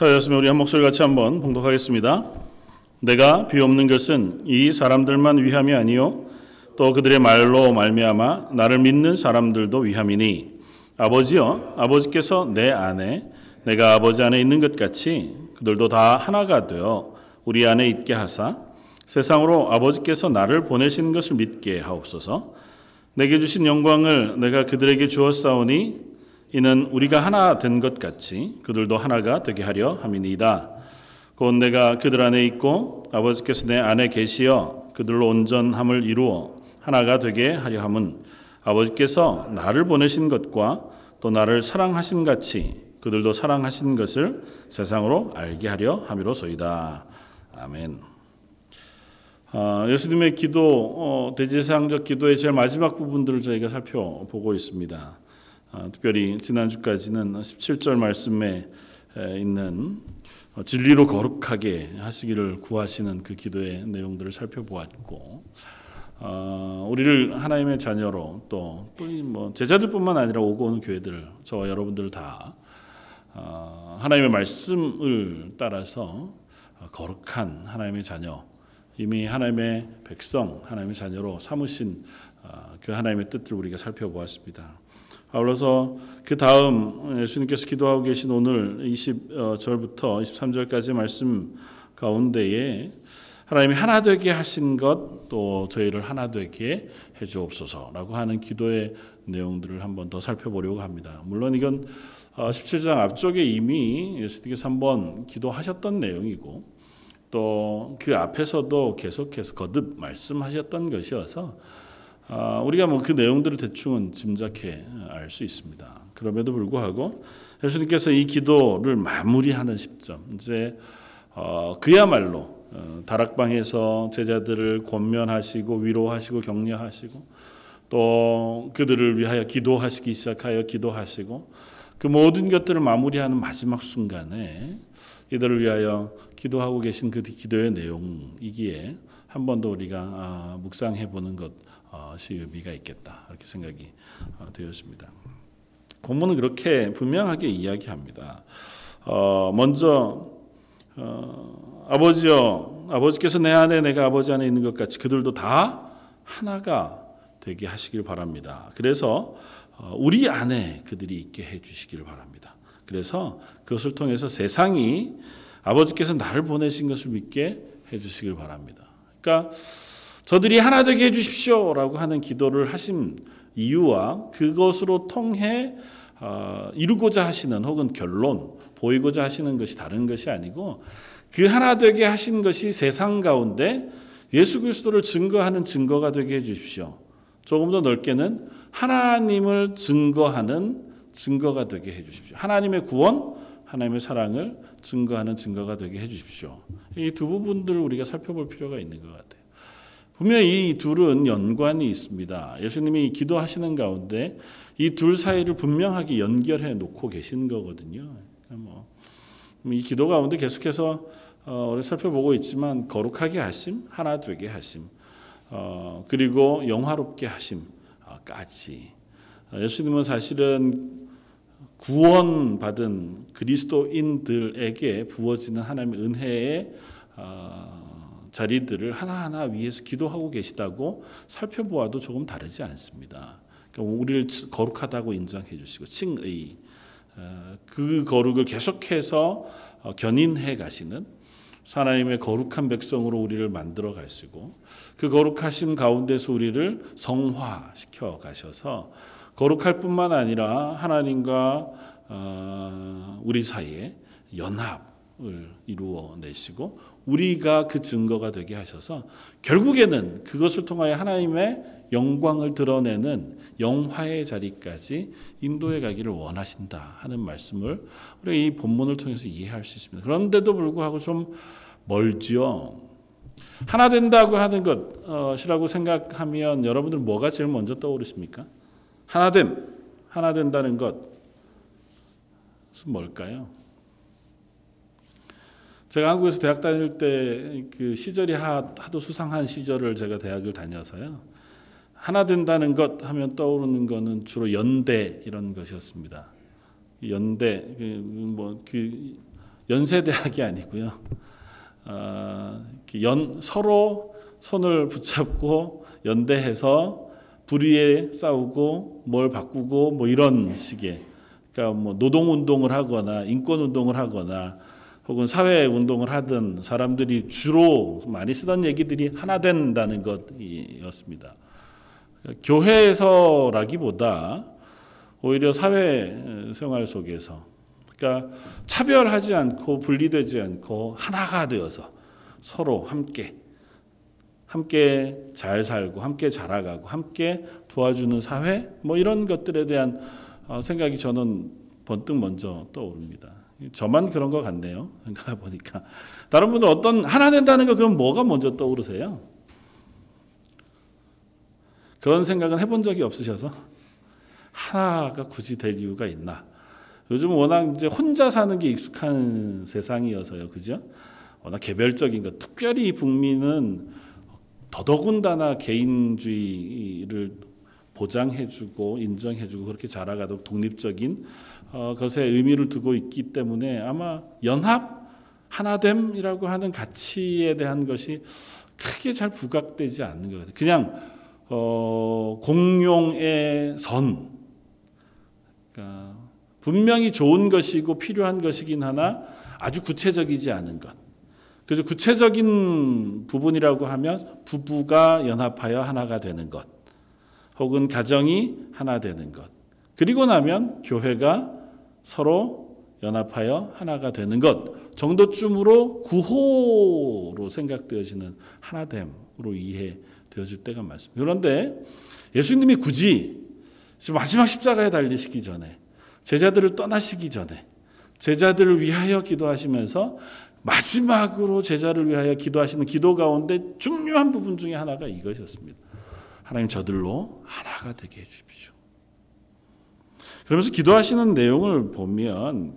자, 였으면 우리 한 목소리 같이 한번 봉독하겠습니다. 내가 비 없는 것은 이 사람들만 위함이 아니요. 또 그들의 말로 말미암아 나를 믿는 사람들도 위함이니. 아버지여 아버지께서 내 안에 내가 아버지 안에 있는 것 같이 그들도 다 하나가 되어 우리 안에 있게 하사 세상으로 아버지께서 나를 보내신 것을 믿게 하옵소서. 내게 주신 영광을 내가 그들에게 주었사오니 이는 우리가 하나 된 것 같이 그들도 하나가 되게 하려 함이니이다. 곧 내가 그들 안에 있고 아버지께서 내 안에 계시어 그들로 온전함을 이루어 하나가 되게 하려 함은 아버지께서 나를 보내신 것과 또 나를 사랑하신 같이 그들도 사랑하신 것을 세상으로 알게 하려 함이로소이다. 아멘. 아, 예수님의 기도, 어, 대제사장적 기도의 제일 마지막 부분들을 저희가 살펴보고 있습니다. 아, 특별히 지난주까지는 17절 말씀에 있는 어, 진리로 거룩하게 하시기를 구하시는 그 기도의 내용들을 살펴보았고, 어, 우리를 하나님의 자녀로 또, 또뭐 제자들뿐만 아니라 오고 오는 교회들, 저와 여러분들 다 어, 하나님의 말씀을 따라서 거룩한 하나님의 자녀, 이미 하나님의 백성, 하나님의 자녀로 삼으신 그 하나님의 뜻을 우리가 살펴보았습니다. 아울러서 그 다음 예수님께서 기도하고 계신 오늘 20절부터 23절까지 말씀 가운데에 하나님이 하나 되게 하신 것 또 저희를 하나 되게 해 주옵소서라고 하는 기도의 내용들을 한번 더 살펴보려고 합니다. 물론 이건 17장 앞쪽에 이미 예수님께서 한번 기도하셨던 내용이고 또 그 앞에서도 계속해서 거듭 말씀하셨던 것이어서 아, 우리가 뭐 그 내용들을 대충은 짐작해 알 수 있습니다. 그럼에도 불구하고 예수님께서 이 기도를 마무리하는 시점 이제 어, 그야말로 어, 다락방에서 제자들을 권면하시고 위로하시고 격려하시고 또 그들을 위하여 기도하시기 시작하여 기도하시고 그 모든 것들을 마무리하는 마지막 순간에 이들을 위하여 기도하고 계신 그 기도의 내용이기에 한 번 더 우리가 아, 묵상해 보는 것 이 의미가 있겠다 이렇게 생각이 어, 되었습니다. 본문은 그렇게 분명하게 이야기합니다. 어, 먼저 아버지여 아버지께서 내 안에 내가 아버지 안에 있는 것 같이 그들도 다 하나가 되게 하시길 바랍니다. 그래서 우리 안에 그들이 있게 해 주시기를 바랍니다. 그래서 그것을 통해서 세상이 아버지께서 나를 보내신 것을 믿게 해 주시길 바랍니다. 그러니까 저들이 하나 되게 해 주십시오라고 하는 기도를 하신 이유와 그것으로 통해 이루고자 하시는 혹은 결론 보이고자 하시는 것이 다른 것이 아니고 그 하나 되게 하신 것이 세상 가운데 예수 그리스도를 증거하는 증거가 되게 해 주십시오. 조금 더 넓게는 하나님을 증거하는 증거가 되게 해 주십시오. 하나님의 구원, 하나님의 사랑을 증거하는 증거가 되게 해 주십시오. 이 두 부분들을 우리가 살펴볼 필요가 있는 것 같아요. 분명히 이 둘은 연관이 있습니다. 예수님이 기도하시는 가운데 이 둘 사이를 분명하게 연결해 놓고 계신 거거든요. 뭐, 이 기도 가운데 계속해서 어, 우리 살펴보고 있지만 거룩하게 하심, 하나 되게 하심, 어, 그리고 영화롭게 하심까지. 예수님은 사실은 구원받은 그리스도인들에게 부어지는 하나님의 은혜의 어, 자리들을 하나하나 위해서 기도하고 계시다고 살펴보아도 조금 다르지 않습니다. 그러니까 우리를 거룩하다고 인정해 주시고 칭의 그 거룩을 계속해서 견인해 가시는 하나님의 거룩한 백성으로 우리를 만들어 가시고 그 거룩하심 가운데서 우리를 성화시켜 가셔서 거룩할 뿐만 아니라 하나님과 우리 사이에 연합을 이루어 내시고 우리가 그 증거가 되게 하셔서 결국에는 그것을 통하여 하나님의 영광을 드러내는 영화의 자리까지 인도해 가기를 원하신다 하는 말씀을 우리가 이 본문을 통해서 이해할 수 있습니다. 그런데도 불구하고 좀 멀지요. 하나 된다고 하는 것이라고 생각하면 여러분들 뭐가 제일 먼저 떠오르십니까? 하나됨, 하나 된다는 것은 뭘까요? 제가 한국에서 대학 다닐 때 그 시절이 하 도 수상한 시절을 제가 대학을 다녀서요. 하나 된다는 것 하면 떠오르는 것은 주로 연대 이런 것이었습니다. 연대 뭐그 연세 대학이 아니고요. 어, 이렇게 연 서로 손을 붙잡고 연대해서 불의에 싸우고 뭘 바꾸고 뭐 이런 식의 그러니까 뭐 노동 운동을 하거나 인권 운동을 하거나 혹은 사회 운동을 하던 사람들이 주로 많이 쓰던 얘기들이 하나 된다는 것이었습니다. 교회에서라기보다 오히려 사회 생활 속에서 그러니까 차별하지 않고 분리되지 않고 하나가 되어서 서로 함께 함께 잘 살고 함께 자라가고 함께 도와주는 사회 뭐 이런 것들에 대한 어, 생각이 저는 번뜩 먼저 떠오릅니다. 저만 그런 것 같네요. 생각해 보니까 다른 분들 어떤 하나 된다는 거 그럼 뭐가 먼저 떠오르세요? 그런 생각은 해본 적이 없으셔서 하나가 굳이 될 이유가 있나? 요즘 워낙 이제 혼자 사는 게 익숙한 세상이어서요, 그죠? 워낙 개별적인 것, 특별히 북미는 더더군다나 개인주의를 보장해주고 인정해주고 그렇게 자라가도록 독립적인 어, 것에 의미를 두고 있기 때문에 아마 연합 하나됨이라고 하는 가치에 대한 것이 크게 잘 부각되지 않는 것 같아요. 그냥 어, 공용의 선. 그러니까 분명히 좋은 것이고 필요한 것이긴 하나 아주 구체적이지 않은 것. 그래서 구체적인 부분이라고 하면 부부가 연합하여 하나가 되는 것. 혹은 가정이 하나 되는 것. 그리고 나면 교회가 서로 연합하여 하나가 되는 것 정도쯤으로 구호로 생각되어지는 하나됨으로 이해되어질 때가 많습니다. 그런데 예수님이 굳이 마지막 십자가에 달리시기 전에 제자들을 떠나시기 전에 제자들을 위하여 기도하시면서 마지막으로 제자를 위하여 기도하시는 기도 가운데 중요한 부분 중에 하나가 이것이었습니다. 하나님 저들로 하나가 되게 해 주십시오. 그러면서 기도하시는 내용을 보면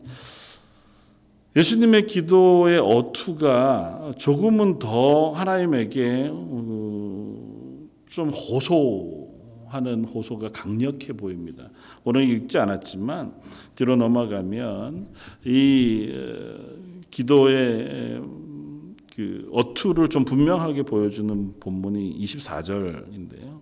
예수님의 기도의 어투가 조금은 더 하나님에게 어, 좀 호소하는 호소가 강력해 보입니다. 오늘 읽지 않았지만 뒤로 넘어가면 이 어, 기도의 그 어투를 좀 분명하게 보여주는 본문이 24절인데요.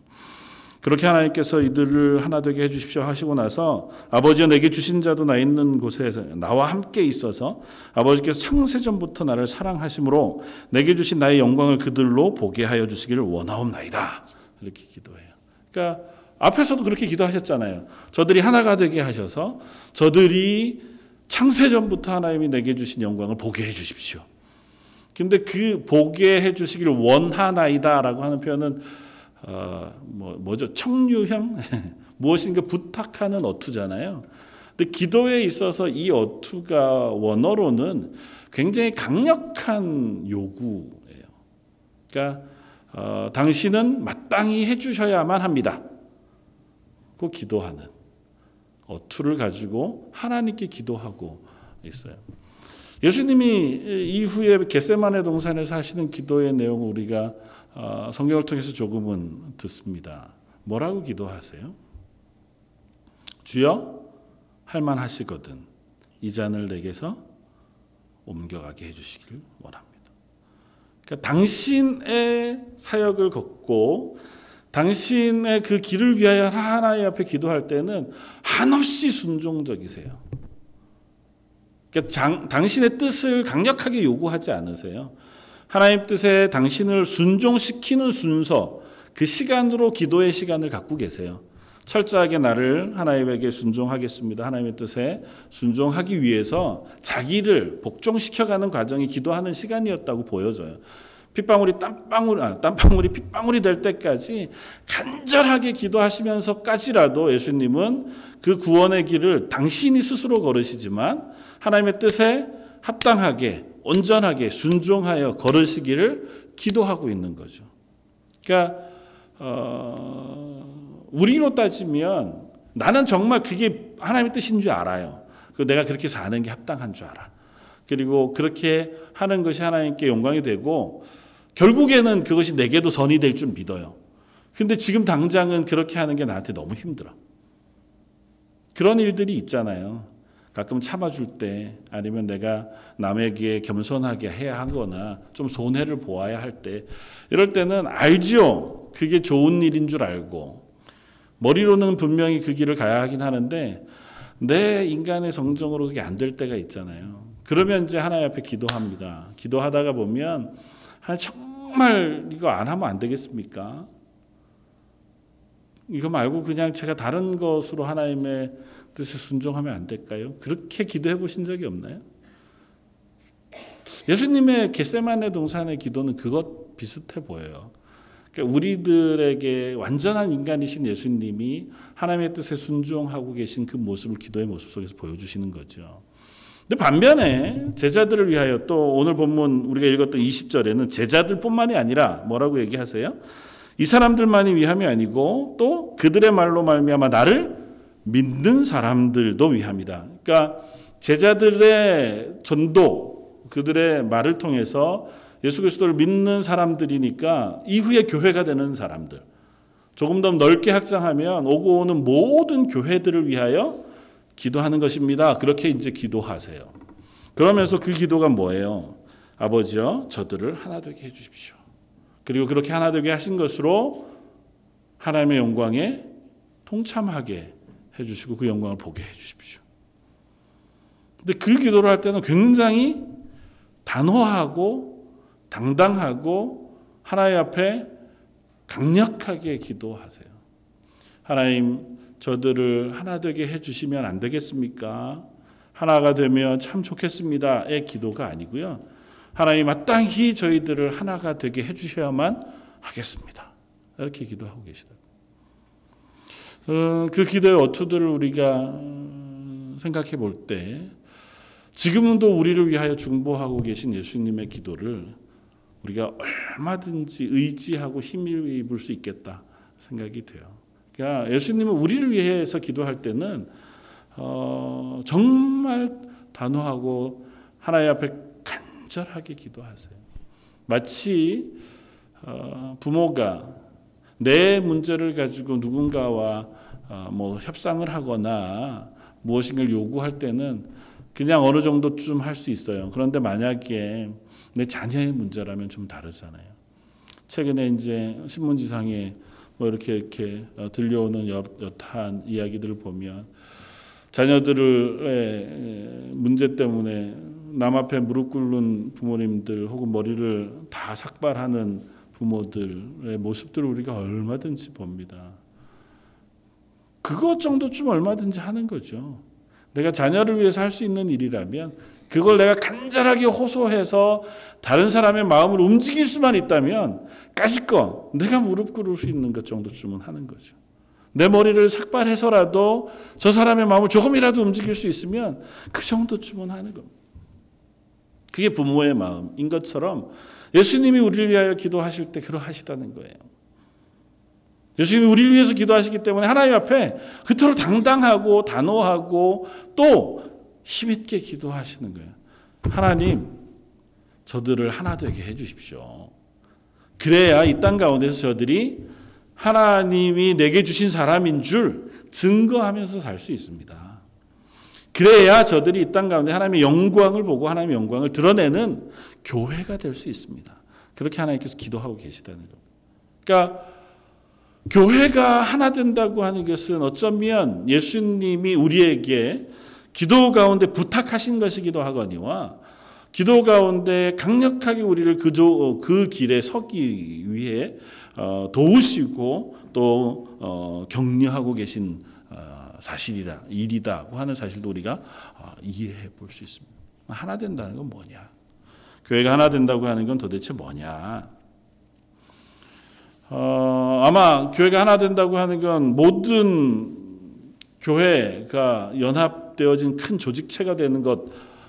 그렇게 하나님께서 이들을 하나 되게 해주십시오 하시고 나서 아버지여 내게 주신 자도 나 있는 곳에 나와 함께 있어서 아버지께서 창세전부터 나를 사랑하심으로 내게 주신 나의 영광을 그들로 보게 하여 주시기를 원하옵나이다. 이렇게 기도해요. 그러니까 앞에서도 그렇게 기도하셨잖아요. 저들이 하나가 되게 하셔서 저들이 창세전부터 하나님이 내게 주신 영광을 보게 해 주십시오. 근데 그 보게 해 주시기를 원하나이다라고 하는 표현은 어, 뭐, 뭐죠? 청유형? 무엇인가 부탁하는 어투잖아요. 근데 기도에 있어서 이 어투가 원어로는 굉장히 강력한 요구예요. 그러니까, 어, 당신은 마땅히 해주셔야만 합니다. 그 기도하는 어투를 가지고 하나님께 기도하고 있어요. 예수님이 이후에 겟세만의 동산에서 하시는 기도의 내용을 우리가 어, 성경을 통해서 조금은 듣습니다. 뭐라고 기도하세요? 주여 할만하시거든 이 잔을 내게서 옮겨가게 해주시기를 원합니다. 그러니까 당신의 사역을 걷고 당신의 그 길을 위하여 하나님 앞에 기도할 때는 한없이 순종적이세요. 그러니까 장, 당신의 뜻을 강력하게 요구하지 않으세요. 하나님 뜻에 당신을 순종시키는 순서, 그 시간으로 기도의 시간을 갖고 계세요. 철저하게 나를 하나님에게 순종하겠습니다. 하나님의 뜻에 순종하기 위해서 자기를 복종시켜가는 과정이 기도하는 시간이었다고 보여져요. 핏방울이 땀방울, 아, 땀방울이 핏방울이 될 때까지 간절하게 기도하시면서까지라도 예수님은 그 구원의 길을 당신이 스스로 걸으시지만 하나님의 뜻에 합당하게 온전하게 순종하여 걸으시기를 기도하고 있는 거죠. 그러니까 어, 우리로 따지면 나는 정말 그게 하나님의 뜻인 줄 알아요. 그 내가 그렇게 사는 게 합당한 줄 알아. 그리고 그렇게 하는 것이 하나님께 영광이 되고 결국에는 그것이 내게도 선이 될 줄 믿어요. 근데 지금 당장은 그렇게 하는 게 나한테 너무 힘들어. 그런 일들이 있잖아요. 가끔 참아줄 때 아니면 내가 남에게 겸손하게 해야 하거나 좀 손해를 보아야 할 때 이럴 때는 알지요. 그게 좋은 일인 줄 알고 머리로는 분명히 그 길을 가야 하긴 하는데 내 인간의 성정으로 그게 안 될 때가 있잖아요. 그러면 이제 하나님 앞에 기도합니다. 기도하다가 보면 하나 정말 이거 안 하면 안 되겠습니까? 이거 말고 그냥 제가 다른 것으로 하나님의 뜻에 순종하면 안 될까요? 그렇게 기도해 보신 적이 없나요? 예수님의 겟세마네 동산의 기도는 그것 비슷해 보여요. 그러니까 우리들에게 완전한 인간이신 예수님이 하나님의 뜻에 순종하고 계신 그 모습을 기도의 모습 속에서 보여주시는 거죠. 근데 반면에 제자들을 위하여 또 오늘 본문 우리가 읽었던 20절에는 제자들뿐만이 아니라 뭐라고 얘기하세요? 이 사람들만이 위함이 아니고 또 그들의 말로 말미암아 나를 믿는 사람들도 위함이다. 그러니까 제자들의 전도 그들의 말을 통해서 예수 그리스도를 믿는 사람들이니까 이후에 교회가 되는 사람들. 조금 더 넓게 확장하면 오고 오는 모든 교회들을 위하여 기도하는 것입니다. 그렇게 이제 기도하세요. 그러면서 그 기도가 뭐예요? 아버지여, 저들을 하나 되게 해 주십시오. 그리고 그렇게 하나 되게 하신 것으로 하나님의 영광에 통참하게 해 주시고 그 영광을 보게 해 주십시오. 근데 그 기도를 할 때는 굉장히 단호하고 당당하고 하나님 앞에 강력하게 기도하세요. 하나님, 저들을 하나 되게 해 주시면 안 되겠습니까? 하나가 되면 참 좋겠습니다의 기도가 아니고요. 하나님 마땅히 저희들을 하나가 되게 해 주셔야만 하겠습니다. 이렇게 기도하고 계시다. 어, 그 기도의 어투들을 우리가 생각해 볼 때 지금도 우리를 위하여 중보하고 계신 예수님의 기도를 우리가 얼마든지 의지하고 힘입을 수 있겠다 생각이 돼요. 그러니까 예수님은 우리를 위해서 기도할 때는 어, 정말 단호하고 하나님 앞에 간절하게 기도하세요. 마치 어, 부모가 내 문제를 가지고 누군가와 어, 뭐 협상을 하거나 무엇인가를 요구할 때는 그냥 어느 정도쯤 할 수 있어요. 그런데 만약에 내 자녀의 문제라면 좀 다르잖아요. 최근에 이제 신문지상에 뭐 이렇게 이렇게 들려오는 여타한 이야기들을 보면 자녀들의 문제 때문에 남 앞에 무릎 꿇는 부모님들 혹은 머리를 다 삭발하는 부모들의 모습들을 우리가 얼마든지 봅니다. 그것 정도쯤 얼마든지 하는 거죠. 내가 자녀를 위해서 할 수 있는 일이라면 그걸 내가 간절하게 호소해서 다른 사람의 마음을 움직일 수만 있다면 까짓거 내가 무릎 꿇을 수 있는 것 정도쯤은 하는 거죠. 내 머리를 삭발해서라도 저 사람의 마음을 조금이라도 움직일 수 있으면 그 정도쯤은 하는 겁니다. 그게 부모의 마음인 것처럼 예수님이 우리를 위하여 기도하실 때 그러하시다는 거예요. 예수님이 우리를 위해서 기도하시기 때문에 하나님 앞에 그토록 당당하고 단호하고 또 힘있게 기도하시는 거예요. 하나님, 저들을 하나 되게 해 주십시오. 그래야 이 땅 가운데서 저들이 하나님이 내게 주신 사람인 줄 증거하면서 살 수 있습니다. 그래야 저들이 이 땅 가운데 하나님의 영광을 보고 하나님의 영광을 드러내는 교회가 될 수 있습니다. 그렇게 하나님께서 기도하고 계시다는 겁니다. 그러니까 교회가 하나 된다고 하는 것은 어쩌면 예수님이 우리에게 기도 가운데 부탁하신 것이기도 하거니와 기도 가운데 강력하게 우리를 그, 그 길에 서기 위해 어, 도우시고 또 어, 격려하고 계신 어, 사실이라 일이다고 하는 사실도 우리가 이해해 볼 수 있습니다. 하나 된다는 건 뭐냐? 교회가 하나 된다고 하는 건 도대체 뭐냐? 어, 아마 교회가 하나 된다고 하는 건 모든 교회가 연합되어진 큰 조직체가 되는 것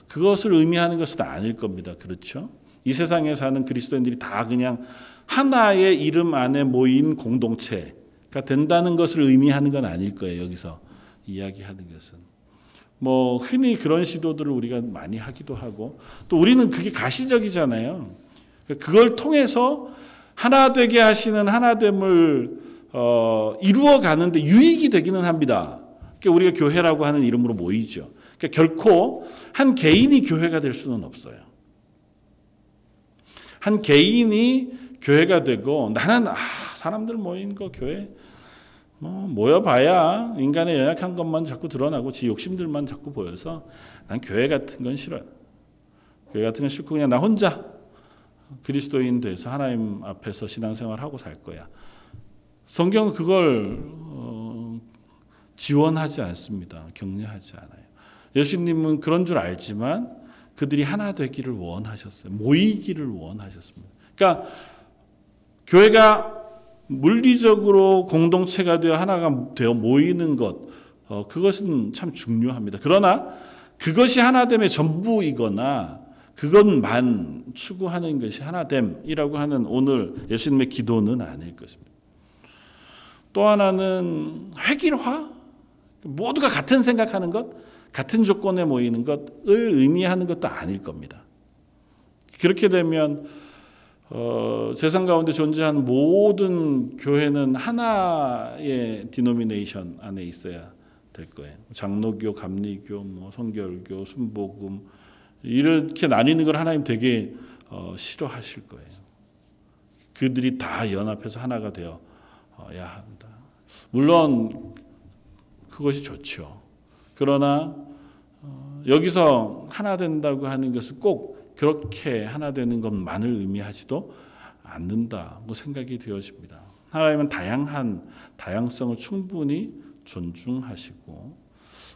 그것을 의미하는 것은 아닐 겁니다. 그렇죠? 이 세상에 사는 그리스도인들이 다 그냥 하나의 이름 안에 모인 공동체가 된다는 것을 의미하는 건 아닐 거예요. 여기서 이야기하는 것은. 뭐 흔히 그런 시도들을 우리가 많이 하기도 하고 또 우리는 그게 가시적이잖아요. 그걸 통해서 하나 되게 하시는 하나됨을 어, 이루어 가는데 유익이 되기는 합니다. 그러니까 우리가 교회라고 하는 이름으로 모이죠. 그러니까 결코 한 개인이 교회가 될 수는 없어요. 한 개인이 교회가 되고 나는 아, 사람들 모인 거 교회 뭐 모여봐야 인간의 연약한 것만 자꾸 드러나고 지 욕심들만 자꾸 보여서 난 교회 같은 건 싫어요. 교회 같은 건 싫고 그냥 나 혼자 그리스도인 돼서 하나님 앞에서 신앙생활하고 살 거야. 성경은 그걸 어, 지원하지 않습니다. 격려하지 않아요. 예수님은 그런 줄 알지만 그들이 하나 되기를 원하셨어요. 모이기를 원하셨습니다. 그러니까 교회가 물리적으로 공동체가 되어 하나가 되어 모이는 것, 어, 그것은 참 중요합니다. 그러나 그것이 하나됨의 전부이거나 그것만 추구하는 것이 하나됨이라고 하는 오늘 예수님의 기도는 아닐 것입니다. 또 하나는 획일화? 모두가 같은 생각하는 것, 같은 조건에 모이는 것을 의미하는 것도 아닐 겁니다. 그렇게 되면 어, 세상 가운데 존재하는 모든 교회는 하나의 디노미네이션 안에 있어야 될 거예요. 장로교, 감리교, 뭐 성결교, 순복음 이렇게 나뉘는 걸 하나님 되게 어, 싫어하실 거예요. 그들이 다 연합해서 하나가 되어야 한다. 물론 그것이 좋죠. 그러나 어, 여기서 하나 된다고 하는 것은 꼭 그렇게 하나 되는 것만을 의미하지도 않는다고 생각이 되어집니다. 하나님은 다양한 다양성을 충분히 존중하시고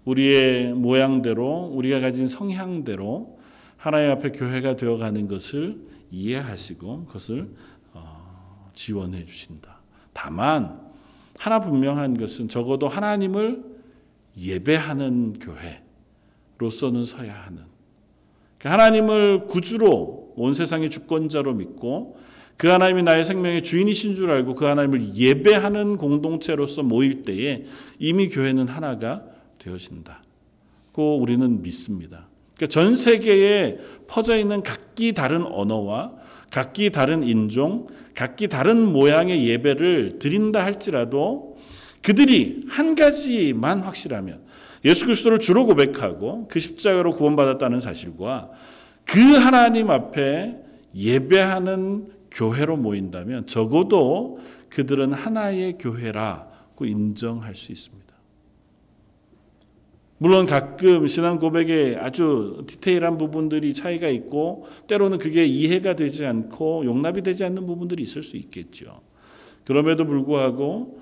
우리의 모양대로 우리가 가진 성향대로 하나님 앞에 교회가 되어가는 것을 이해하시고 그것을 어, 지원해 주신다. 다만 하나 분명한 것은 적어도 하나님을 예배하는 교회로서는 서야 하는 그 하나님을 구주로 온 세상의 주권자로 믿고 그 하나님이 나의 생명의 주인이신 줄 알고 그 하나님을 예배하는 공동체로서 모일 때에 이미 교회는 하나가 되어진다 고 우리는 믿습니다. 그러니까 전 세계에 퍼져 있는 각기 다른 언어와 각기 다른 인종, 각기 다른 모양의 예배를 드린다 할지라도 그들이 한 가지만 확실하면 예수 그리스도를 주로 고백하고 그 십자가로 구원받았다는 사실과 그 하나님 앞에 예배하는 교회로 모인다면 적어도 그들은 하나의 교회라고 인정할 수 있습니다. 물론 가끔 신앙 고백에 아주 디테일한 부분들이 차이가 있고 때로는 그게 이해가 되지 않고 용납이 되지 않는 부분들이 있을 수 있겠죠. 그럼에도 불구하고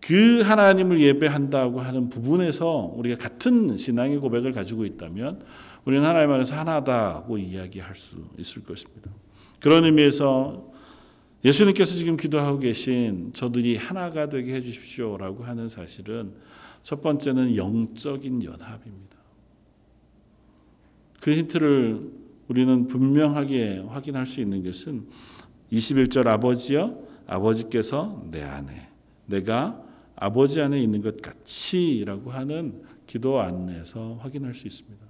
그 하나님을 예배한다고 하는 부분에서 우리가 같은 신앙의 고백을 가지고 있다면 우리는 하나님 안에서 하나다고 이야기할 수 있을 것입니다. 그런 의미에서 예수님께서 지금 기도하고 계신 저들이 하나가 되게 해 주십시오라고 하는 사실은 첫 번째는 영적인 연합입니다. 그 힌트를 우리는 분명하게 확인할 수 있는 것은 21절 아버지여 아버지께서 내 안에 내가 아버지 안에 있는 것 같이라고 하는 기도 안에서 확인할 수 있습니다.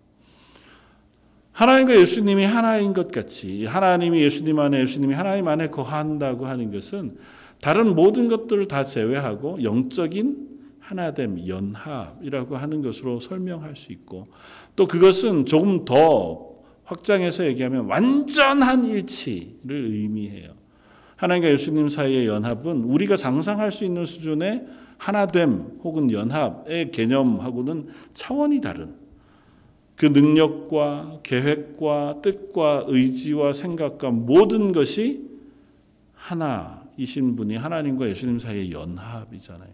하나님과 예수님이 하나인 것 같이 하나님이 예수님 안에 예수님이 하나님 안에 거한다고 하는 것은 다른 모든 것들을 다 제외하고 영적인 하나됨, 연합이라고 하는 것으로 설명할 수 있고 또 그것은 조금 더 확장해서 얘기하면 완전한 일치를 의미해요. 하나님과 예수님 사이의 연합은 우리가 상상할 수 있는 수준의 하나됨 혹은 연합의 개념하고는 차원이 다른 그 능력과 계획과 뜻과 의지와 생각과 모든 것이 하나이신 분이 하나님과 예수님 사이의 연합이잖아요.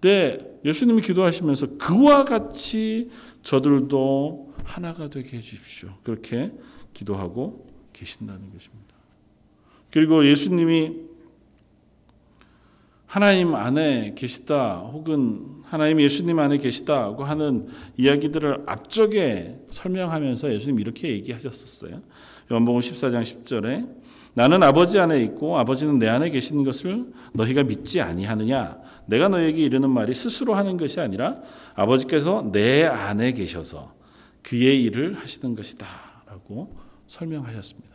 근데 예수님이 기도하시면서 그와 같이 저들도 하나가 되게 해주십시오. 그렇게 기도하고 계신다는 것입니다. 그리고 예수님이 하나님 안에 계시다 혹은 하나님 예수님 안에 계시다고 하는 이야기들을 앞쪽에 설명하면서 예수님 이렇게 얘기하셨었어요. 요한복음 14장 10절에 나는 아버지 안에 있고 아버지는 내 안에 계시는 것을 너희가 믿지 아니하느냐 내가 너에게 이르는 말이 스스로 하는 것이 아니라 아버지께서 내 안에 계셔서 그의 일을 하시는 것이다라고 설명하셨습니다.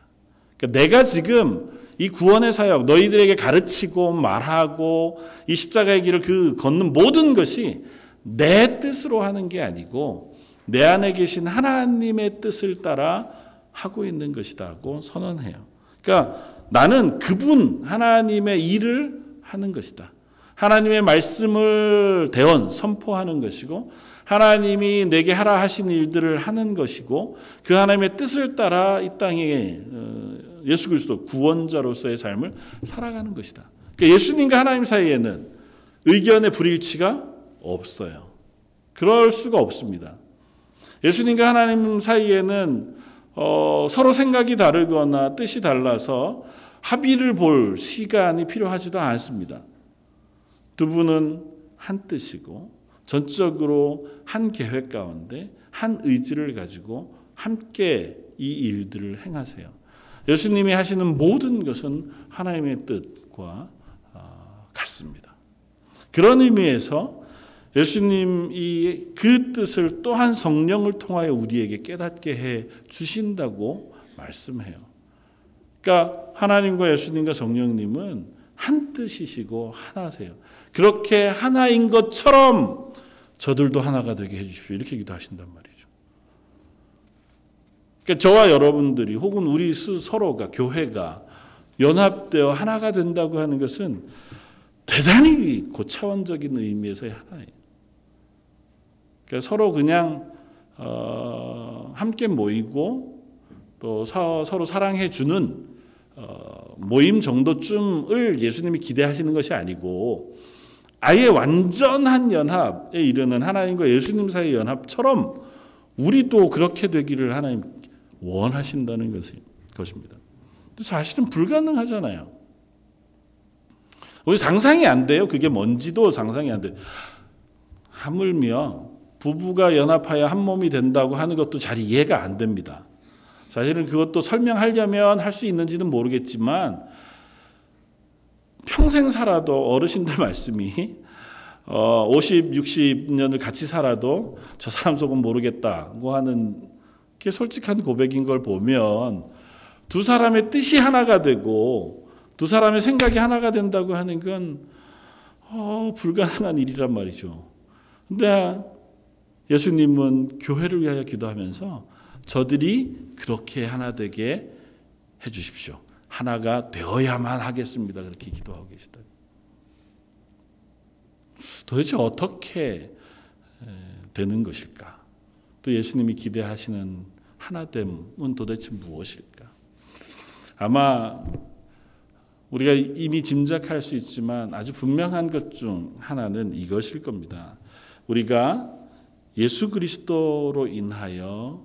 그러니까 내가 지금 이 구원의 사역, 너희들에게 가르치고 말하고 이 십자가의 길을 그 걷는 모든 것이 내 뜻으로 하는 게 아니고 내 안에 계신 하나님의 뜻을 따라 하고 있는 것이다고 선언해요. 그러니까 나는 그분 하나님의 일을 하는 것이다. 하나님의 말씀을 대언 선포하는 것이고 하나님이 내게 하라 하신 일들을 하는 것이고 그 하나님의 뜻을 따라 이 땅에 어, 예수 그리스도 구원자로서의 삶을 살아가는 것이다. 그러니까 예수님과 하나님 사이에는 의견의 불일치가 없어요. 그럴 수가 없습니다. 예수님과 하나님 사이에는 어, 서로 생각이 다르거나 뜻이 달라서 합의를 볼 시간이 필요하지도 않습니다. 두 분은 한 뜻이고 전적으로 한 계획 가운데 한 의지를 가지고 함께 이 일들을 행하세요. 예수님이 하시는 모든 것은 하나님의 뜻과 어, 같습니다. 그런 의미에서 예수님이 그 뜻을 또한 성령을 통하여 우리에게 깨닫게 해 주신다고 말씀해요. 그러니까 하나님과 예수님과 성령님은 한 뜻이시고 하나세요. 그렇게 하나인 것처럼 저들도 하나가 되게 해 주십시오. 이렇게 기도하신단 말이죠. 그러니까 저와 여러분들이 혹은 우리 서로가 교회가 연합되어 하나가 된다고 하는 것은 대단히 고차원적인 의미에서의 하나예요. 그러니까 서로 그냥 어, 함께 모이고 또 서, 로 사랑해 주는 어, 모임 정도쯤을 예수님이 기대하시는 것이 아니고 아예 완전한 연합에 이르는 하나님과 예수님 사이의 연합처럼 우리도 그렇게 되기를 하나님 원하신다는 것입니다. 사실은 불가능하잖아요. 우리 상상이 안 돼요. 그게 뭔지도 상상이 안 돼요. 하물며 부부가 연합하여 한 몸이 된다고 하는 것도 잘 이해가 안 됩니다. 사실은 그것도 설명하려면 할 수 있는지는 모르겠지만 평생 살아도 어르신들 말씀이 어 50, 60년을 같이 살아도 저 사람 속은 모르겠다고 하는 게 솔직한 고백인 걸 보면 두 사람의 뜻이 하나가 되고 두 사람의 생각이 하나가 된다고 하는 건 어, 불가능한 일이란 말이죠. 근데 예수님은 교회를 위하여 기도하면서 저들이 그렇게 하나 되게 해 주십시오. 하나가 되어야만 하겠습니다. 그렇게 기도하고 계시다. 도대체 어떻게 되는 것일까? 또 예수님이 기대하시는 하나됨은 도대체 무엇일까? 아마 우리가 이미 짐작할 수 있지만 아주 분명한 것 중 하나는 이것일 겁니다. 우리가 예수 그리스도로 인하여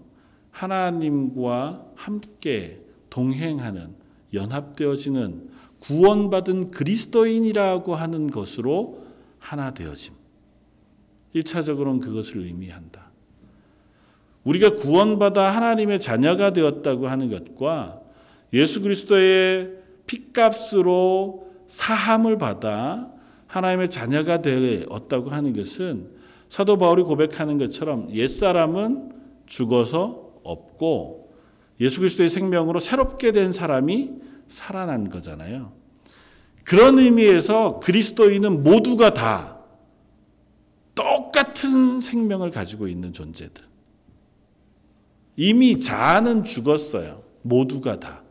하나님과 함께 동행하는 연합되어지는 구원받은 그리스도인이라고 하는 것으로 하나 되어짐. 1차적으로는 그것을 의미한다. 우리가 구원받아 하나님의 자녀가 되었다고 하는 것과 예수 그리스도의 핏값으로 사함을 받아 하나님의 자녀가 되었다고 하는 것은 사도 바울이 고백하는 것처럼 옛사람은 죽어서 없고 예수 그리스도의 생명으로 새롭게 된 사람이 살아난 거잖아요. 그런 의미에서 그리스도인은 모두가 다 똑같은 생명을 가지고 있는 존재들. 이미 자아는 죽었어요. 모두가 다.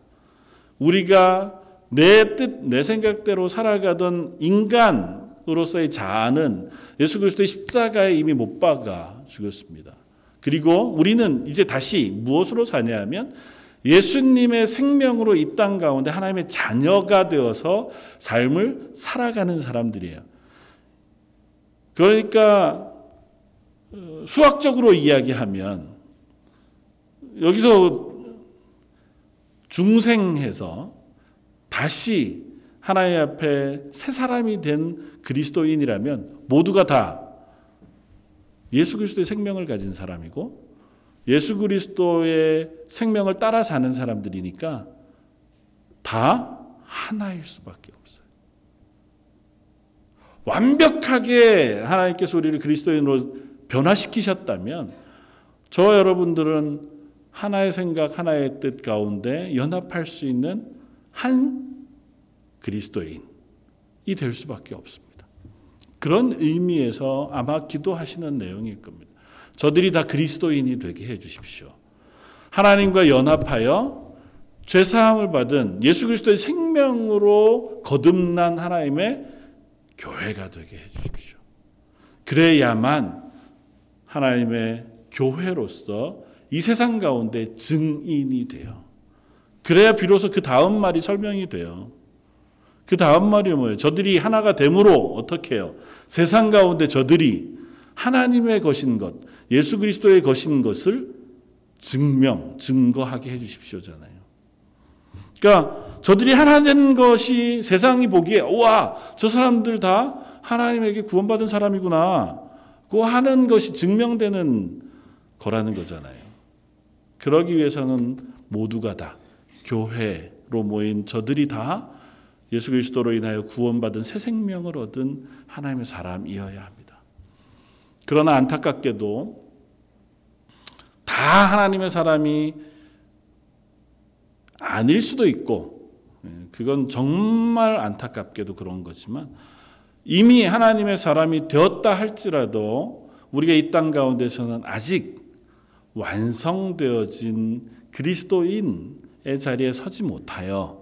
우리가 내 뜻, 내 생각대로 살아가던 인간, 으로서의 자아는 예수 그리스도의 십자가에 이미 못 박아 죽었습니다. 그리고 우리는 이제 다시 무엇으로 사냐 하면 예수님의 생명으로 이 땅 가운데 하나님의 자녀가 되어서 삶을 살아가는 사람들이에요. 그러니까 어, 수학적으로 이야기하면 여기서 중생해서 다시 하나님 앞에 새 사람이 된 그리스도인이라면 모두가 다 예수 그리스도의 생명을 가진 사람이고 예수 그리스도의 생명을 따라 사는 사람들이니까 다 하나일 수밖에 없어요. 완벽하게 하나님께서 우리를 그리스도인으로 변화시키셨다면 저 여러분들은 하나의 생각, 하나의 뜻 가운데 연합할 수 있는 한 그리스도인이 될 수밖에 없습니다. 그런 의미에서 아마 기도하시는 내용일 겁니다. 저들이 다 그리스도인이 되게 해 주십시오. 하나님과 연합하여 죄 사함을 받은 예수 그리스도의 생명으로 거듭난 하나님의 교회가 되게 해 주십시오. 그래야만 하나님의 교회로서 이 세상 가운데 증인이 돼요. 그래야 비로소 그 다음 말이 설명이 돼요. 그 다음 말이 뭐예요? 저들이 하나가 됨으로 어떻게 해요? 세상 가운데 저들이 하나님의 것인 것, 예수 그리스도의 것인 것을 증명, 증거하게 해 주십시오잖아요. 그러니까 저들이 하나 된 것이 세상이 보기에 우와, 저 사람들 다 하나님에게 구원받은 사람이구나. 그 하는 것이 증명되는 거라는 거잖아요. 그러기 위해서는 모두가 다 교회로 모인 저들이 다 예수 그리스도로 인하여 구원받은 새 생명을 얻은 하나님의 사람이어야 합니다. 그러나 안타깝게도 다 하나님의 사람이 아닐 수도 있고 예, 그건 정말 안타깝게도 그런 거지만 이미 하나님의 사람이 되었다 할지라도 우리가 이 땅 가운데서는 아직 완성되어진 그리스도인의 자리에 서지 못하여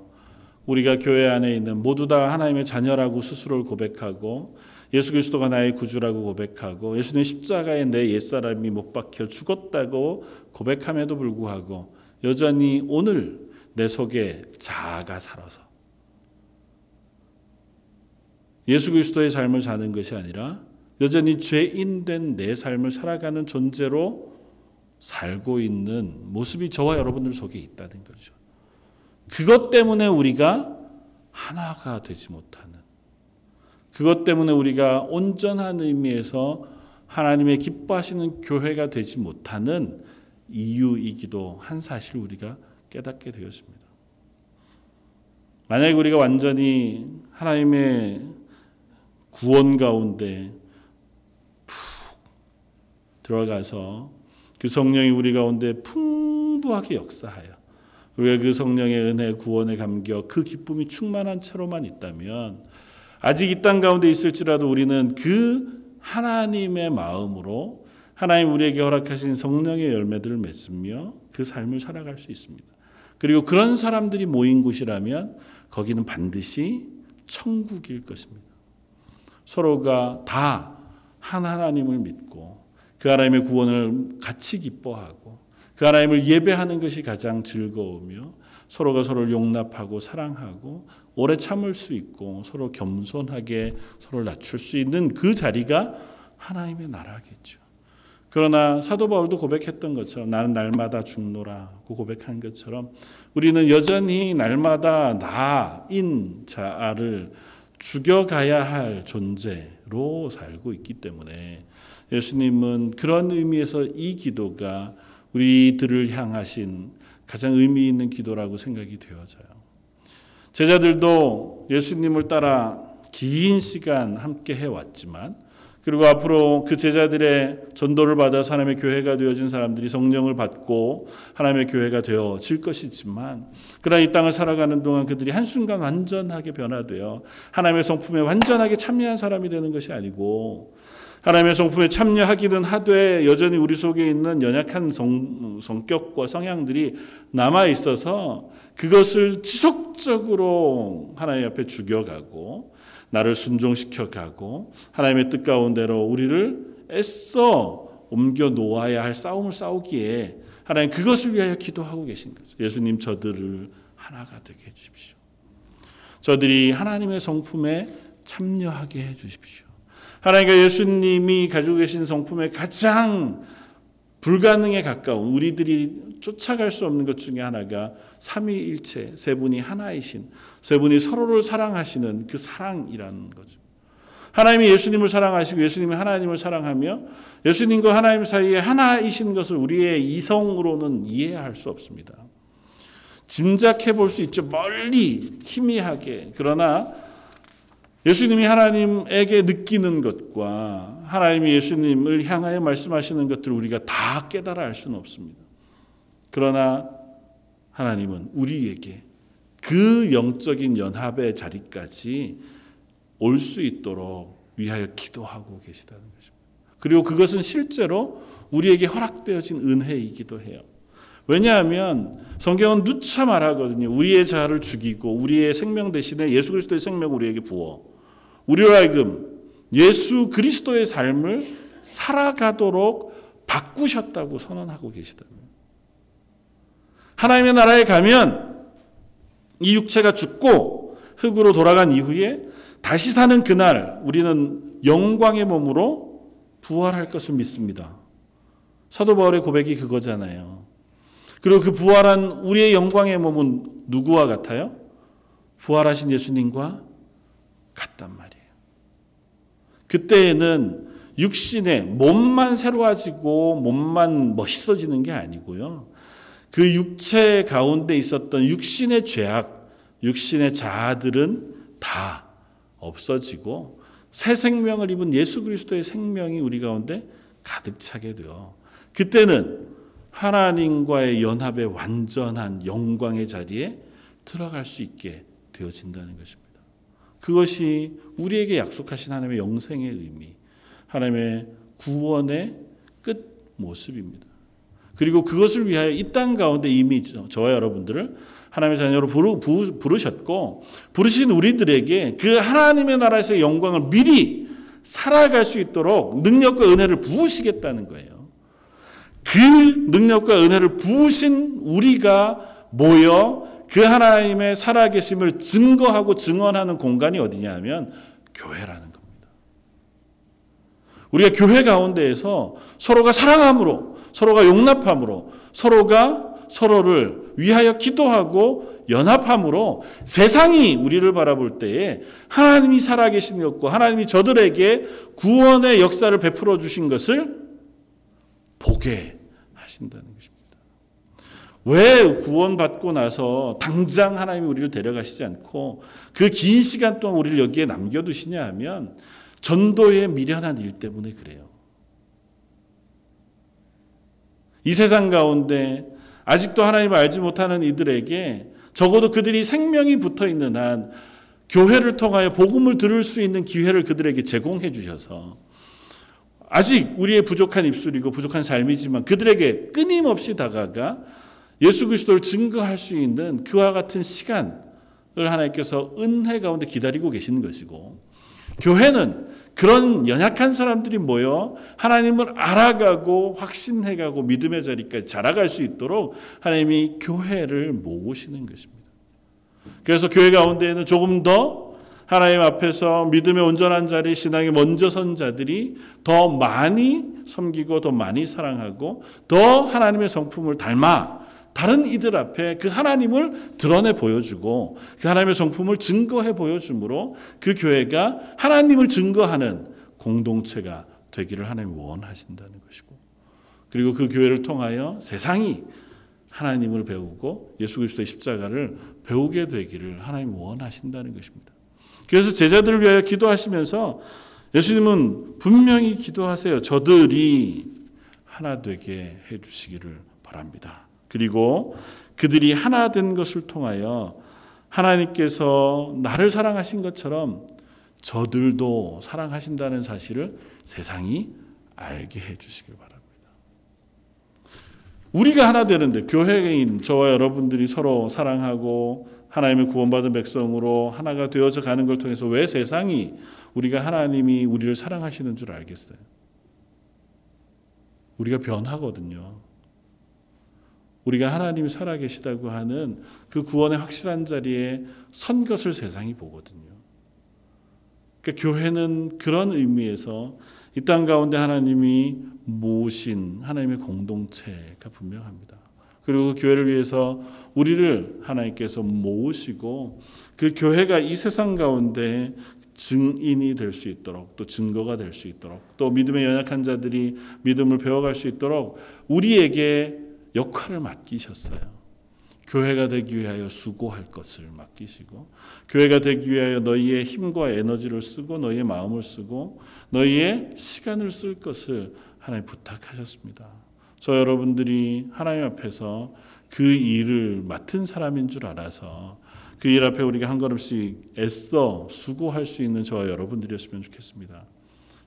우리가 교회 안에 있는 모두 다 하나님의 자녀라고 스스로를 고백하고 예수 그리스도가 나의 구주라고 고백하고 예수님 십자가에 내 옛사람이 못 박혀 죽었다고 고백함에도 불구하고 여전히 오늘 내 속에 자아가 살아서 예수 그리스도의 삶을 사는 것이 아니라 여전히 죄인된 내 삶을 살아가는 존재로 살고 있는 모습이 저와 여러분들 속에 있다는 거죠. 그것 때문에 우리가 하나가 되지 못하는 그것 때문에 우리가 온전한 의미에서 하나님의 기뻐하시는 교회가 되지 못하는 이유이기도 한 사실 우리가 깨닫게 되었습니다. 만약에 우리가 완전히 하나님의 구원 가운데 푹 들어가서 그 성령이 우리 가운데 풍부하게 역사하여 우리가 그 성령의 은혜 구원의 감격 그 기쁨이 충만한 채로만 있다면 아직 이 땅 가운데 있을지라도 우리는 그 하나님의 마음으로 하나님 우리에게 허락하신 성령의 열매들을 맺으며 그 삶을 살아갈 수 있습니다. 그리고 그런 사람들이 모인 곳이라면 거기는 반드시 천국일 것입니다. 서로가 다 한 하나님을 믿고 그 하나님의 구원을 같이 기뻐하고 그 하나님을 예배하는 것이 가장 즐거우며 서로가 서로를 용납하고 사랑하고 오래 참을 수 있고 서로 겸손하게 서로를 낮출 수 있는 그 자리가 하나님의 나라겠죠. 그러나 사도 바울도 고백했던 것처럼 나는 날마다 죽노라고 고백한 것처럼 우리는 여전히 날마다 나인 자아를 죽여가야 할 존재로 살고 있기 때문에 예수님은 그런 의미에서 이 기도가 우리들을 향하신 가장 의미 있는 기도라고 생각이 되어져요. 제자들도 예수님을 따라 긴 시간 함께 해왔지만 그리고 앞으로 그 제자들의 전도를 받아 하나님의 교회가 되어진 사람들이 성령을 받고 하나님의 교회가 되어질 것이지만 그러나 이 땅을 살아가는 동안 그들이 한순간 완전하게 변화되어 하나님의 성품에 완전하게 참여한 사람이 되는 것이 아니고 하나님의 성품에 참여하기는 하되 여전히 우리 속에 있는 연약한 성, 성격과 성향들이 남아 있어서 그것을 지속적으로 하나님 앞에 죽여가고 나를 순종시켜 가고 하나님의 뜻 가운데로 우리를 애써 옮겨 놓아야 할 싸움을 싸우기에 하나님 그것을 위하여 기도하고 계신 거죠. 예수님 저들을 하나가 되게 해 주십시오. 저들이 하나님의 성품에 참여하게 해 주십시오. 하나님과 예수님이 가지고 계신 성품에 가장 불가능에 가까운 우리들이 쫓아갈 수 없는 것 중에 하나가 삼위일체 세 분이 하나이신 세 분이 서로를 사랑하시는 그 사랑이라는 거죠. 하나님이 예수님을 사랑하시고 예수님이 하나님을 사랑하며 예수님과 하나님 사이에 하나이신 것을 우리의 이성으로는 이해할 수 없습니다. 짐작해 볼 수 있죠. 멀리 희미하게. 그러나 예수님이 하나님에게 느끼는 것과 하나님이 예수님을 향하여 말씀하시는 것들을 우리가 다 깨달아 알 수는 없습니다. 그러나 하나님은 우리에게 그 영적인 연합의 자리까지 올 수 있도록 위하여 기도하고 계시다는 것입니다. 그리고 그것은 실제로 우리에게 허락되어진 은혜이기도 해요. 왜냐하면 성경은 누차 말하거든요. 우리의 자아를 죽이고 우리의 생명 대신에 예수 그리스도의 생명을 우리에게 부어 우리로 하여금 예수 그리스도의 삶을 살아가도록 바꾸셨다고 선언하고 계시다고요. 하나님의 나라에 가면 이 육체가 죽고 흙으로 돌아간 이후에 다시 사는 그날 우리는 영광의 몸으로 부활할 것을 믿습니다. 사도 바울의 고백이 그거잖아요. 그리고 그 부활한 우리의 영광의 몸은 누구와 같아요? 부활하신 예수님과 같단 말이에요. 그때에는 육신의 몸만 새로워지고 몸만 멋있어지는 게 아니고요. 그 육체 가운데 있었던 육신의 죄악, 육신의 자아들은 다 없어지고 새 생명을 입은 예수 그리스도의 생명이 우리 가운데 가득 차게 되어 그때는 하나님과의 연합의 완전한 영광의 자리에 들어갈 수 있게 되어진다는 것입니다. 그것이 우리에게 약속하신 하나님의 영생의 의미, 하나님의 구원의 끝 모습입니다. 그리고 그것을 위하여 이 땅 가운데 이미 저와 여러분들을 하나님의 자녀로 부르셨고 부르신 우리들에게 그 하나님의 나라에서 영광을 미리 살아갈 수 있도록 능력과 은혜를 부으시겠다는 거예요. 그 능력과 은혜를 부으신 우리가 모여 그 하나님의 살아계심을 증거하고 증언하는 공간이 어디냐 하면 교회라는 겁니다. 우리가 교회 가운데에서 서로가 사랑함으로, 서로가 용납함으로, 서로가 서로를 위하여 기도하고 연합함으로 세상이 우리를 바라볼 때에 하나님이 살아계신 것과 하나님이 저들에게 구원의 역사를 베풀어 주신 것을 보게 하신다는. 왜 구원받고 나서 당장 하나님이 우리를 데려가시지 않고 그 긴 시간 동안 우리를 여기에 남겨두시냐 하면 전도의 미련한 일 때문에 그래요. 이 세상 가운데 아직도 하나님을 알지 못하는 이들에게 적어도 그들이 생명이 붙어 있는 한 교회를 통하여 복음을 들을 수 있는 기회를 그들에게 제공해 주셔서 아직 우리의 부족한 입술이고 부족한 삶이지만 그들에게 끊임없이 다가가 예수 그리스도를 증거할 수 있는 그와 같은 시간을 하나님께서 은혜 가운데 기다리고 계시는 것이고 교회는 그런 연약한 사람들이 모여 하나님을 알아가고 확신해가고 믿음의 자리까지 자라갈 수 있도록 하나님이 교회를 모으시는 것입니다. 그래서 교회 가운데에는 조금 더 하나님 앞에서 믿음의 온전한 자리, 신앙에 먼저 선 자들이 더 많이 섬기고 더 많이 사랑하고 더 하나님의 성품을 닮아 다른 이들 앞에 그 하나님을 드러내 보여주고 그 하나님의 성품을 증거해 보여주므로 그 교회가 하나님을 증거하는 공동체가 되기를 하나님 원하신다는 것이고 그리고 그 교회를 통하여 세상이 하나님을 배우고 예수 그리스도의 십자가를 배우게 되기를 하나님 원하신다는 것입니다. 그래서 제자들을 위하여 기도하시면서 예수님은 분명히 기도하세요. 저들이 하나 되게 해 주시기를 바랍니다. 그리고 그들이 하나 된 것을 통하여 하나님께서 나를 사랑하신 것처럼 저들도 사랑하신다는 사실을 세상이 알게 해 주시길 바랍니다. 우리가 하나 되는데 교회인 저와 여러분들이 서로 사랑하고 하나님의 구원받은 백성으로 하나가 되어져 가는 걸 통해서 왜 세상이 우리가 하나님이 우리를 사랑하시는 줄 알겠어요? 우리가 변하거든요. 우리가 하나님이 살아계시다고 하는 그 구원의 확실한 자리에 선 것을 세상이 보거든요. 그러니까 교회는 그런 의미에서 이 땅 가운데 하나님이 모신 하나님의 공동체가 분명합니다. 그리고 그 교회를 위해서 우리를 하나님께서 모으시고 그 교회가 이 세상 가운데 증인이 될 수 있도록 또 증거가 될 수 있도록 또 믿음의 연약한 자들이 믿음을 배워갈 수 있도록 우리에게 역할을 맡기셨어요. 교회가 되기 위하여 수고할 것을 맡기시고 교회가 되기 위하여 너희의 힘과 에너지를 쓰고 너희의 마음을 쓰고 너희의 시간을 쓸 것을 하나님 부탁하셨습니다. 저 여러분들이 하나님 앞에서 그 일을 맡은 사람인 줄 알아서 그 일 앞에 우리가 한 걸음씩 애써 수고할 수 있는 저와 여러분들이었으면 좋겠습니다.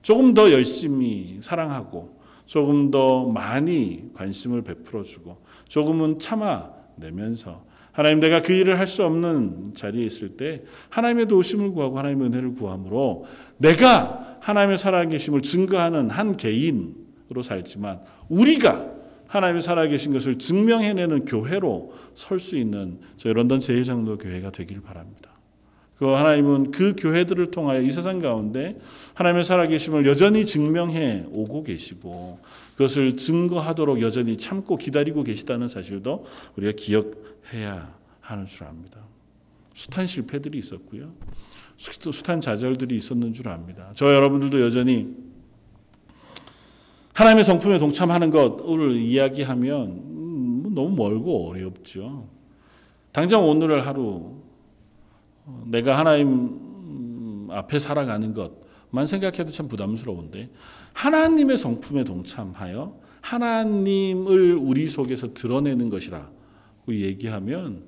조금 더 열심히 사랑하고 조금 더 많이 관심을 베풀어 주고 조금은 참아 내면서 하나님 내가 그 일을 할 수 없는 자리에 있을 때 하나님의 도우심을 구하고 하나님의 은혜를 구함으로 내가 하나님의 살아계심을 증거하는 한 개인으로 살지만 우리가 하나님의 살아계신 것을 증명해내는 교회로 설 수 있는 저희 런던 제일장로 교회가 되기를 바랍니다. 그 하나님은 그 교회들을 통하여 이 세상 가운데 하나님의 살아계심을 여전히 증명해 오고 계시고 그것을 증거하도록 여전히 참고 기다리고 계시다는 사실도 우리가 기억해야 하는 줄 압니다. 숱한 실패들이 있었고요. 숱한 좌절들이 있었는 줄 압니다. 저 여러분들도 여전히 하나님의 성품에 동참하는 것을 이야기하면 음, 너무 멀고 어렵죠. 당장 오늘을 하루 내가 하나님 앞에 살아가는 것만 생각해도 참 부담스러운데 하나님의 성품에 동참하여 하나님을 우리 속에서 드러내는 것이라고 얘기하면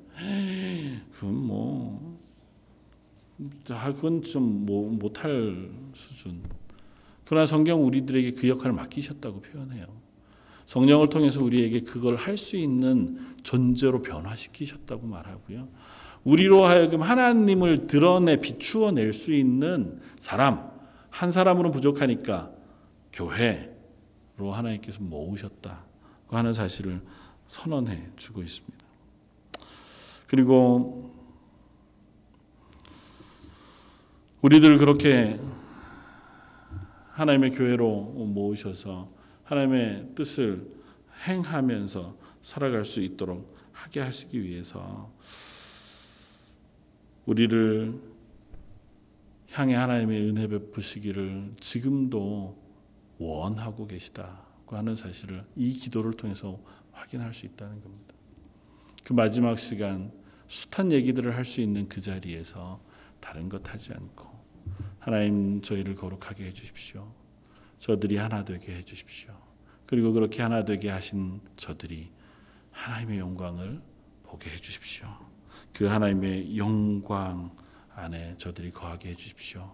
그건 뭐 그건 좀 못할 수준. 그러나 성경 우리들에게 그 역할을 맡기셨다고 표현해요. 성령을 통해서 우리에게 그걸 할 수 있는 존재로 변화시키셨다고 말하고요. 우리로 하여금 하나님을 드러내 비추어 낼 수 있는 사람, 한 사람으로는 부족하니까 교회로 하나님께서 모으셨다고 하는 사실을 선언해 주고 있습니다. 그리고 우리들 그렇게 하나님의 교회로 모으셔서 하나님의 뜻을 행하면서 살아갈 수 있도록 하게 하시기 위해서 우리를 향해 하나님의 은혜 베푸시기를 지금도 원하고 계시다고 하는 사실을 이 기도를 통해서 확인할 수 있다는 겁니다. 그 마지막 시간 숱한 얘기들을 할 수 있는 그 자리에서 다른 것 하지 않고 하나님 저희를 거룩하게 해 주십시오. 저들이 하나 되게 해 주십시오. 그리고 그렇게 하나 되게 하신 저들이 하나님의 영광을 보게 해 주십시오. 그 하나님의 영광 안에 저들이 거하게 해 주십시오.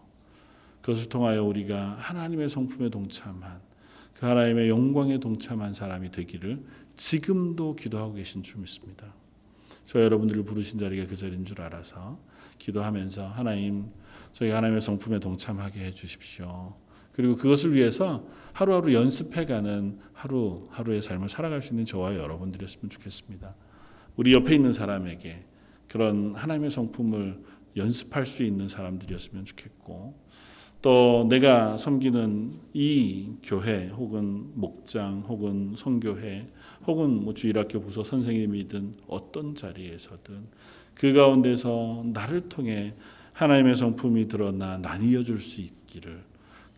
그것을 통하여 우리가 하나님의 성품에 동참한 그 하나님의 영광에 동참한 사람이 되기를 지금도 기도하고 계신 줄 믿습니다. 저 여러분들을 부르신 자리가 그 자리인 줄 알아서 기도하면서 하나님 저희 하나님의 성품에 동참하게 해 주십시오. 그리고 그것을 위해서 하루하루 연습해가는 하루 하루의 삶을 살아갈 수 있는 저와 여러분들이었으면 좋겠습니다. 우리 옆에 있는 사람에게 그런 하나님의 성품을 연습할 수 있는 사람들이었으면 좋겠고 또 내가 섬기는 이 교회 혹은 목장 혹은 성교회 혹은 뭐 주일학교 부서 선생님이든 어떤 자리에서든 그 가운데서 나를 통해 하나님의 성품이 드러나 나뉘어 줄 수 있기를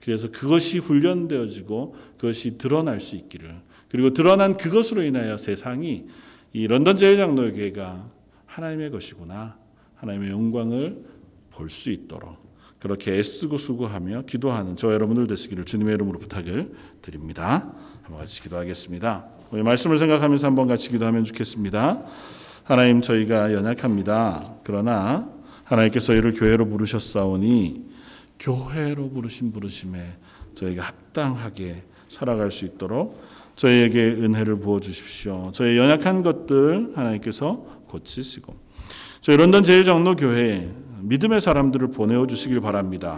그래서 그것이 훈련되어지고 그것이 드러날 수 있기를 그리고 드러난 그것으로 인하여 세상이 이 런던 제일장로교회가 하나님의 것이구나. 하나님의 영광을 볼 수 있도록 그렇게 애쓰고 수고하며 기도하는 저 여러분들 되시기를 주님의 이름으로 부탁을 드립니다. 한번 같이 기도하겠습니다. 우리 말씀을 생각하면서 한번 같이 기도하면 좋겠습니다. 하나님 저희가 연약합니다. 그러나 하나님께서 이를 교회로 부르셨사오니 교회로 부르신 부르심에 저희가 합당하게 살아갈 수 있도록 저희에게 은혜를 부어 주십시오. 저희 연약한 것들 하나님께서 고치시고 저희 런던 제일장로교회에 믿음의 사람들을 보내어 주시길 바랍니다.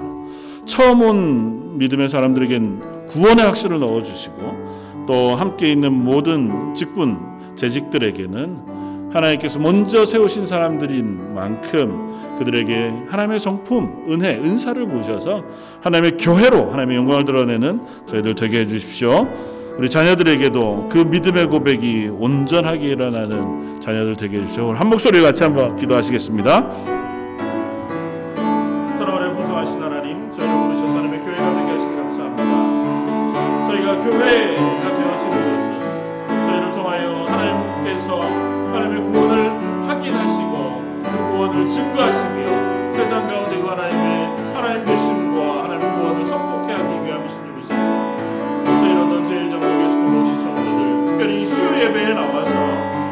처음 온 믿음의 사람들에겐 구원의 확신을 넣어 주시고 또 함께 있는 모든 직분 재직들에게는 하나님께서 먼저 세우신 사람들인 만큼 그들에게 하나님의 성품, 은혜, 은사를 부으셔서 하나님의 교회로 하나님의 영광을 드러내는 저희들 되게 해 주십시오. 우리 자녀들에게도 그 믿음의 고백이 온전하게 일어나는 자녀들 되게 해주시오. 한 목소리 같이 한번 기도하시겠습니다. 사랑하는 풍성하신 하나님, 저희를 부르셔서 하나님의 교회가 되게 하시니 감사합니다. 저희가 교회가 되어지는 것은 저희를 통하여 하나님께서 하나님의 구원을 확인하시고 그 구원을 증거하시며 예배에 나와서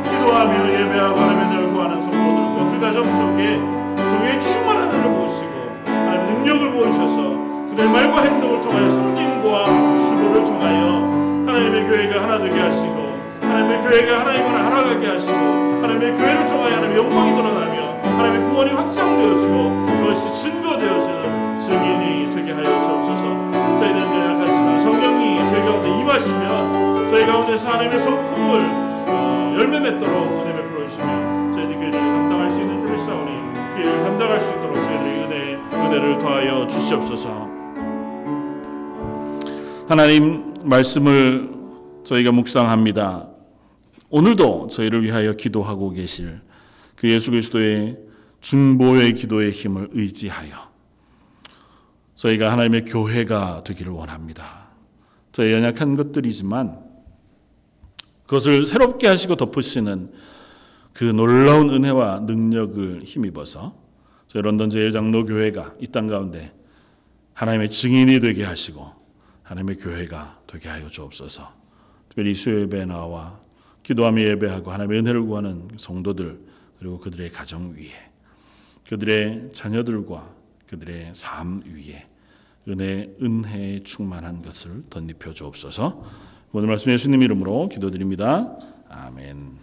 기도하며 예배하고 하나님을 구하는 성도들과 그 가정 속에 종의 충만한 은혜를 부으시고 하나님의 능력을 보이셔서 그들의 말과 행동을 통하여 섬김과 수고를 통하여 하나님의 하시고 하나님의 교회가 하나님을 알아가게 하시고 하나님의 교회를 통하여 하나님의 영광이 드러나며 하나님의 구원이 확장되어지고 그것이 증거되어지는 증인이 되게 하여 주옵소서 임하시며 저희 가운데서 하나님의 성품을 어, 열매 맺도록 은혜 베풀어 주시며 그 일을 감당할 수 있는 줄 믿사오니 그 일을 감당할 수 있도록 저희들의 은혜, 은혜를 더하여 주시옵소서 하나님 말씀을 저희가 묵상합니다. 오늘도 저희를 위하여 기도하고 계실 그 예수 그리스도의 중보의 기도의 힘을 의지하여 저희가 하나님의 교회가 되기를 원합니다. 저희 연약한 것들이지만 그것을 새롭게 하시고 덮으시는 그 놀라운 은혜와 능력을 힘입어서 저희 런던 제일장로교회가 이 땅 가운데 하나님의 증인이 되게 하시고 하나님의 교회가 되게 하여 주옵소서. 특별히 수요 예배에 나와 기도하며 예배하고 하나님의 은혜를 구하는 성도들 그리고 그들의 가정 위에 그들의 자녀들과 그들의 삶 위에 은혜 은혜에 충만한 것을 덧입혀 주옵소서. 오늘 말씀 예수님 이름으로 기도드립니다. 아멘.